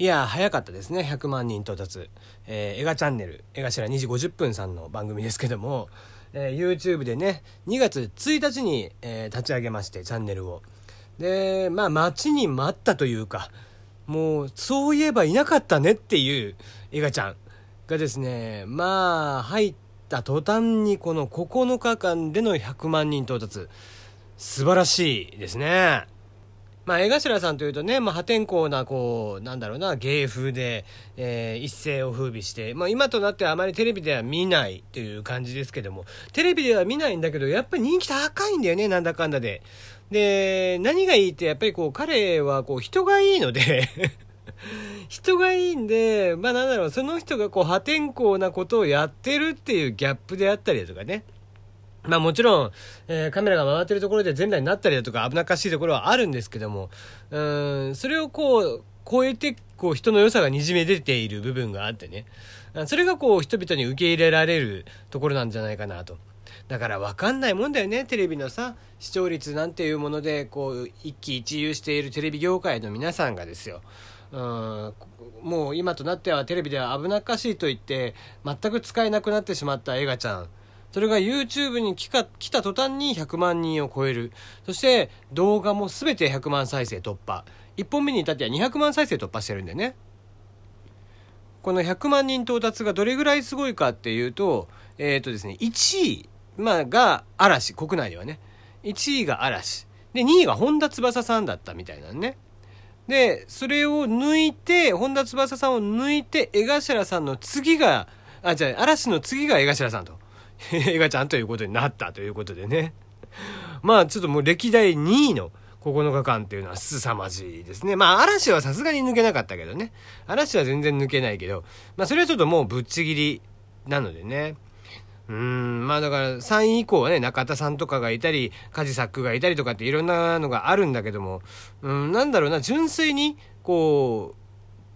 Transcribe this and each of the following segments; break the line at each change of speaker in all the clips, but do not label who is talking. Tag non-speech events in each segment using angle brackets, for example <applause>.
いや早かったですね。100万人到達、えー、映画チャンネル映画しら2時50分さんの番組ですけども、えー、YouTube でね2月1日に、えー、立ち上げましてチャンネルを。でまあ待ちに待ったというかもうそういえばいなかったねっていう映画ちゃんがですねまあ入った途端にこの9日間での100万人到達。素晴らしいですね。まあ、江頭さんというとね、まあ、破天荒な、こう、なんだろうな、芸風で、えー、一世を風靡して、まあ、今となってはあまりテレビでは見ないという感じですけども、テレビでは見ないんだけど、やっぱり人気高いんだよね、なんだかんだで。で、何がいいって、やっぱりこう、彼は、こう、人がいいので <laughs> 人がいいんで、まあ、なんだろう、その人がこう、破天荒なことをやってるっていうギャップであったりとかね。まあもちろん、えー、カメラが回ってるところで全裸になったりだとか危なっかしいところはあるんですけども、うん、それをこう、超えて、こう人の良さがにじみ出ている部分があってね。それがこう人々に受け入れられるところなんじゃないかなと。だから分かんないもんだよね、テレビのさ、視聴率なんていうもので、こう、一喜一憂しているテレビ業界の皆さんがですよ。うん、もう今となってはテレビでは危なっかしいと言って全く使えなくなってしまった映画ちゃんそれが YouTube に来来た途端に100万人を超える。そして動画も全て100万再生突破。1本目に至っては200万再生突破してるんでね。この100万人到達がどれぐらいすごいかっていうと、えっ、ー、とですね、1位、まあ、が嵐、国内ではね。1位が嵐。で、2位が本田翼さんだったみたいなね。で、それを抜いて、本田翼さんを抜いて、江頭さんの次が、あ、じゃあ、嵐の次が江頭さんと。映画ちゃんということになったということでね。まあちょっともう歴代2位の9日間っていうのは凄まじいですね。まあ嵐はさすがに抜けなかったけどね。嵐は全然抜けないけど、まあそれはちょっともうぶっちぎりなのでね。うん、まあだから3位以降はね、中田さんとかがいたり、カジサックがいたりとかっていろんなのがあるんだけども、うん、なんだろうな、純粋に、こう、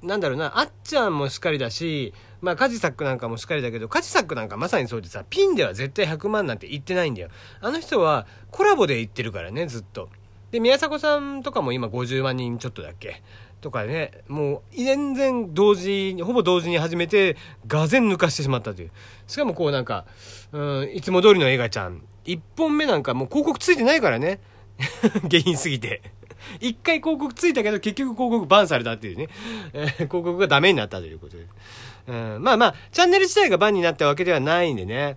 なんだろうな、あっちゃんもしっかりだし、まあ、カジサックなんかもしっかりだけど、カジサックなんかまさにそうでさ、ピンでは絶対100万なんて言ってないんだよ。あの人はコラボで言ってるからね、ずっと。で、宮迫さんとかも今50万人ちょっとだっけ？とかね、もう全然同時に、ほぼ同時に始めて、がぜん抜かしてしまったという。しかもこうなんか、うん、いつも通りの映画ちゃん。1本目なんかもう広告ついてないからね。<laughs> 原因すぎて。<laughs> 一回広告ついたけど結局広告バンされたっていうね。えー、広告がダメになったということで。うん、まあまあ、チャンネル自体がバンになったわけではないんでね。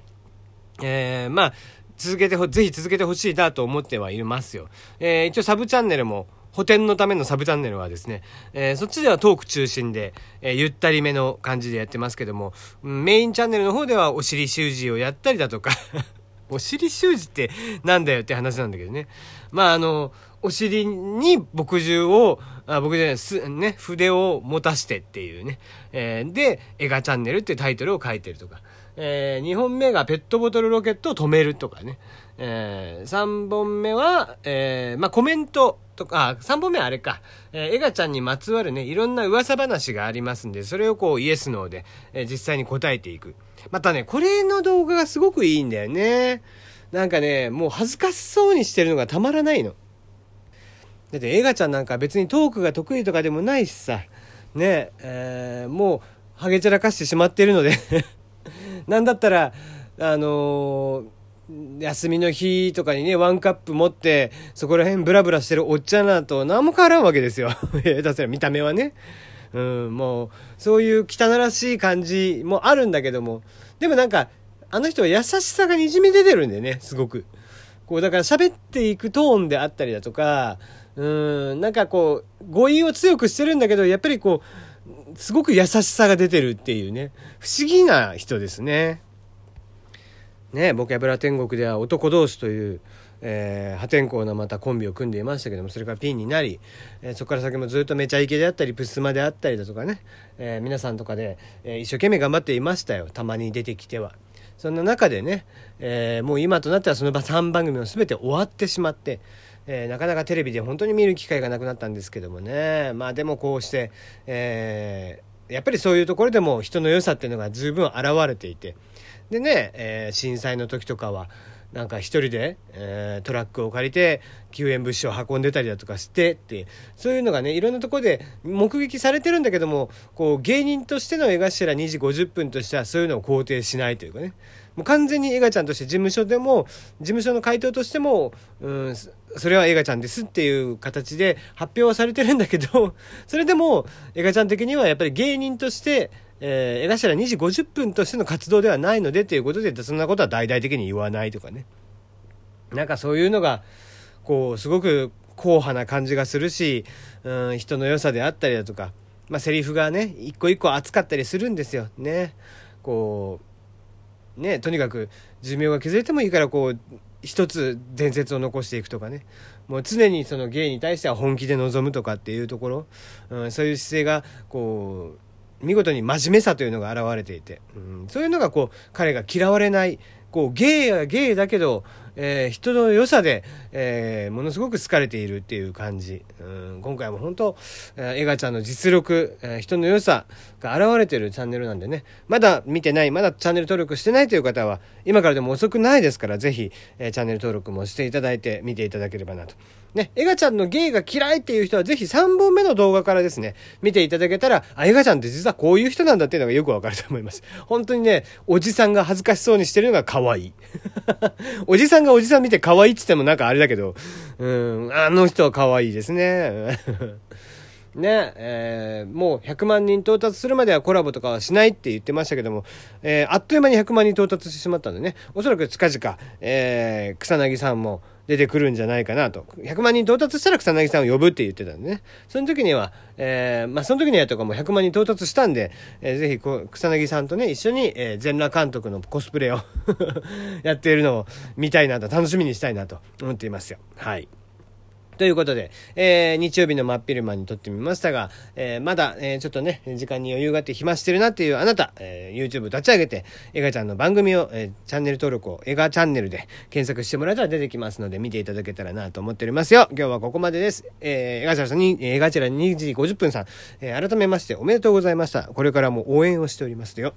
えー、まあ、続けてほ、ぜひ続けてほしいなと思ってはいますよ。えー、一応サブチャンネルも、補填のためのサブチャンネルはですね、えー、そっちではトーク中心で、えー、ゆったりめの感じでやってますけども、メインチャンネルの方ではお尻習字をやったりだとか <laughs> お尻習字ってなんだよって話なんだけどね。まああの、お尻に墨汁を、あ僕じゃない、す、ね、筆を持たしてっていうね。えー、で、映画チャンネルっていうタイトルを書いてるとか。えー、2本目がペットボトルロケットを止めるとかね。えー、3本目は、えー、まあ、コメントとか、あ、3本目はあれか。えー、エガちゃんにまつわるね、いろんな噂話がありますんで、それをこう、イエス、ノーで、えー、実際に答えていく。またね、これの動画がすごくいいんだよね。なんかね、もう恥ずかしそうにしてるのがたまらないの。だって映画ちゃんなんか別にトークが得意とかでもないしさ、ね、えー、もう、ハゲ散らかしてしまっているので <laughs> なんだったら、あのー、休みの日とかにね、ワンカップ持って、そこら辺ブラブラしてるおっちゃんらと何も変わらんわけですよ。<laughs> 下手すら見た目はね。うん、もう、そういう汚らしい感じもあるんだけども、でもなんか、あの人は優しさがにじみ出てるんでね、すごく。こう、だから喋っていくトーンであったりだとか、うん、なんかこう、語彙を強くしてるんだけど、やっぱりこう、すごく優しさが出てるっていうね、不思議な人ですね。ね、ボキャブラ天国では男同士という、えー、破天荒なまたコンビを組んでいましたけどもそれからピンになり、えー、そこから先もずっとめちゃイケであったりプスマであったりだとかね、えー、皆さんとかで、え一生懸命頑張っていましたよたまに出てきては。そんな中でね、えもう今となってはその3番組も全て終わってしまって、えー、なかなかテレビで本当に見る機会がなくなったんですけどもね。まあでもこうして、えー、やっぱりそういうところでも人の良さっていうのが十分現れていて。でね、えー、震災の時とかはなんか一人で、えー、トラックを借りて救援物資を運んでたりだとかしてってそういうのがねいろんなところで目撃されてるんだけどもこう芸人としての江頭2時50分としてはそういうのを肯定しないというかね。もう完全にエガちゃんとして事務所でも事務所の回答としても、うん、それはエガちゃんですっていう形で発表はされてるんだけど <laughs> それでもエガちゃん的にはやっぱり芸人としてえー、江頭2時50分としての活動ではないのでということでそんなことは大々的に言わないとかね。なんかそういうのがこうすごく硬派な感じがするし、うん、人の良さであったりだとか、まあ、セリフがね一個一個熱かったりするんですよ。ね。こうね、とにかく寿命が削れてもいいからこう一つ伝説を残していくとかね。もう常にその芸に対しては本気で臨むとかっていうところ、うん、そういう姿勢がこう見事に真面目さというのが現れていて、うん、そういうのがこう彼が嫌われないこう芸は芸だけどえー、人の良さで、えー、ものすごく好かれているっていう感じ。うん今回も本当、えー、エガちゃんの実力、えー、人の良さが現れてるチャンネルなんでね、まだ見てない、まだチャンネル登録してないという方は、今からでも遅くないですから、ぜひ、えー、チャンネル登録もしていただいて、見ていただければなと。ね、エガちゃんの芸が嫌いっていう人はぜひ3本目の動画からですね、見ていただけたら、あ、エガちゃんって実はこういう人なんだっていうのがよくわかると思います。本当にね、おじさんが恥ずかしそうにしてるのが可愛い。おじさんがおじさん見て可愛いって言ってもなんかあれだけど、うん、あの人は可愛いですね。<laughs> ね、えー、もう100万人到達するまではコラボとかはしないって言ってましたけども、えー、あっという間に100万人到達してしまったんでね、おそらく近々、えー、草薙さんも出てくるんじゃないかなと。100万人到達したら草薙さんを呼ぶって言ってたんでね。その時には、えー、まあ、その時にはとかも100万人到達したんで、えー、ぜひこう、草薙さんとね、一緒に、えー、全裸監督のコスプレを <laughs> やっているのを見たいなと、楽しみにしたいなと思っていますよ。はい。ということで、えー、日曜日の真っ昼間に撮ってみましたが、えー、まだ、えー、ちょっとね、時間に余裕があって暇してるなっていうあなた、えー、YouTube 立ち上げて、エガちゃんの番組を、えー、チャンネル登録を、エガチャンネルで検索してもらえたら出てきますので、見ていただけたらなと思っておりますよ。今日はここまでです。えー、エガチャラさんに、エガチャラ2時50分さん、えー、改めましておめでとうございました。これからも応援をしておりますよ。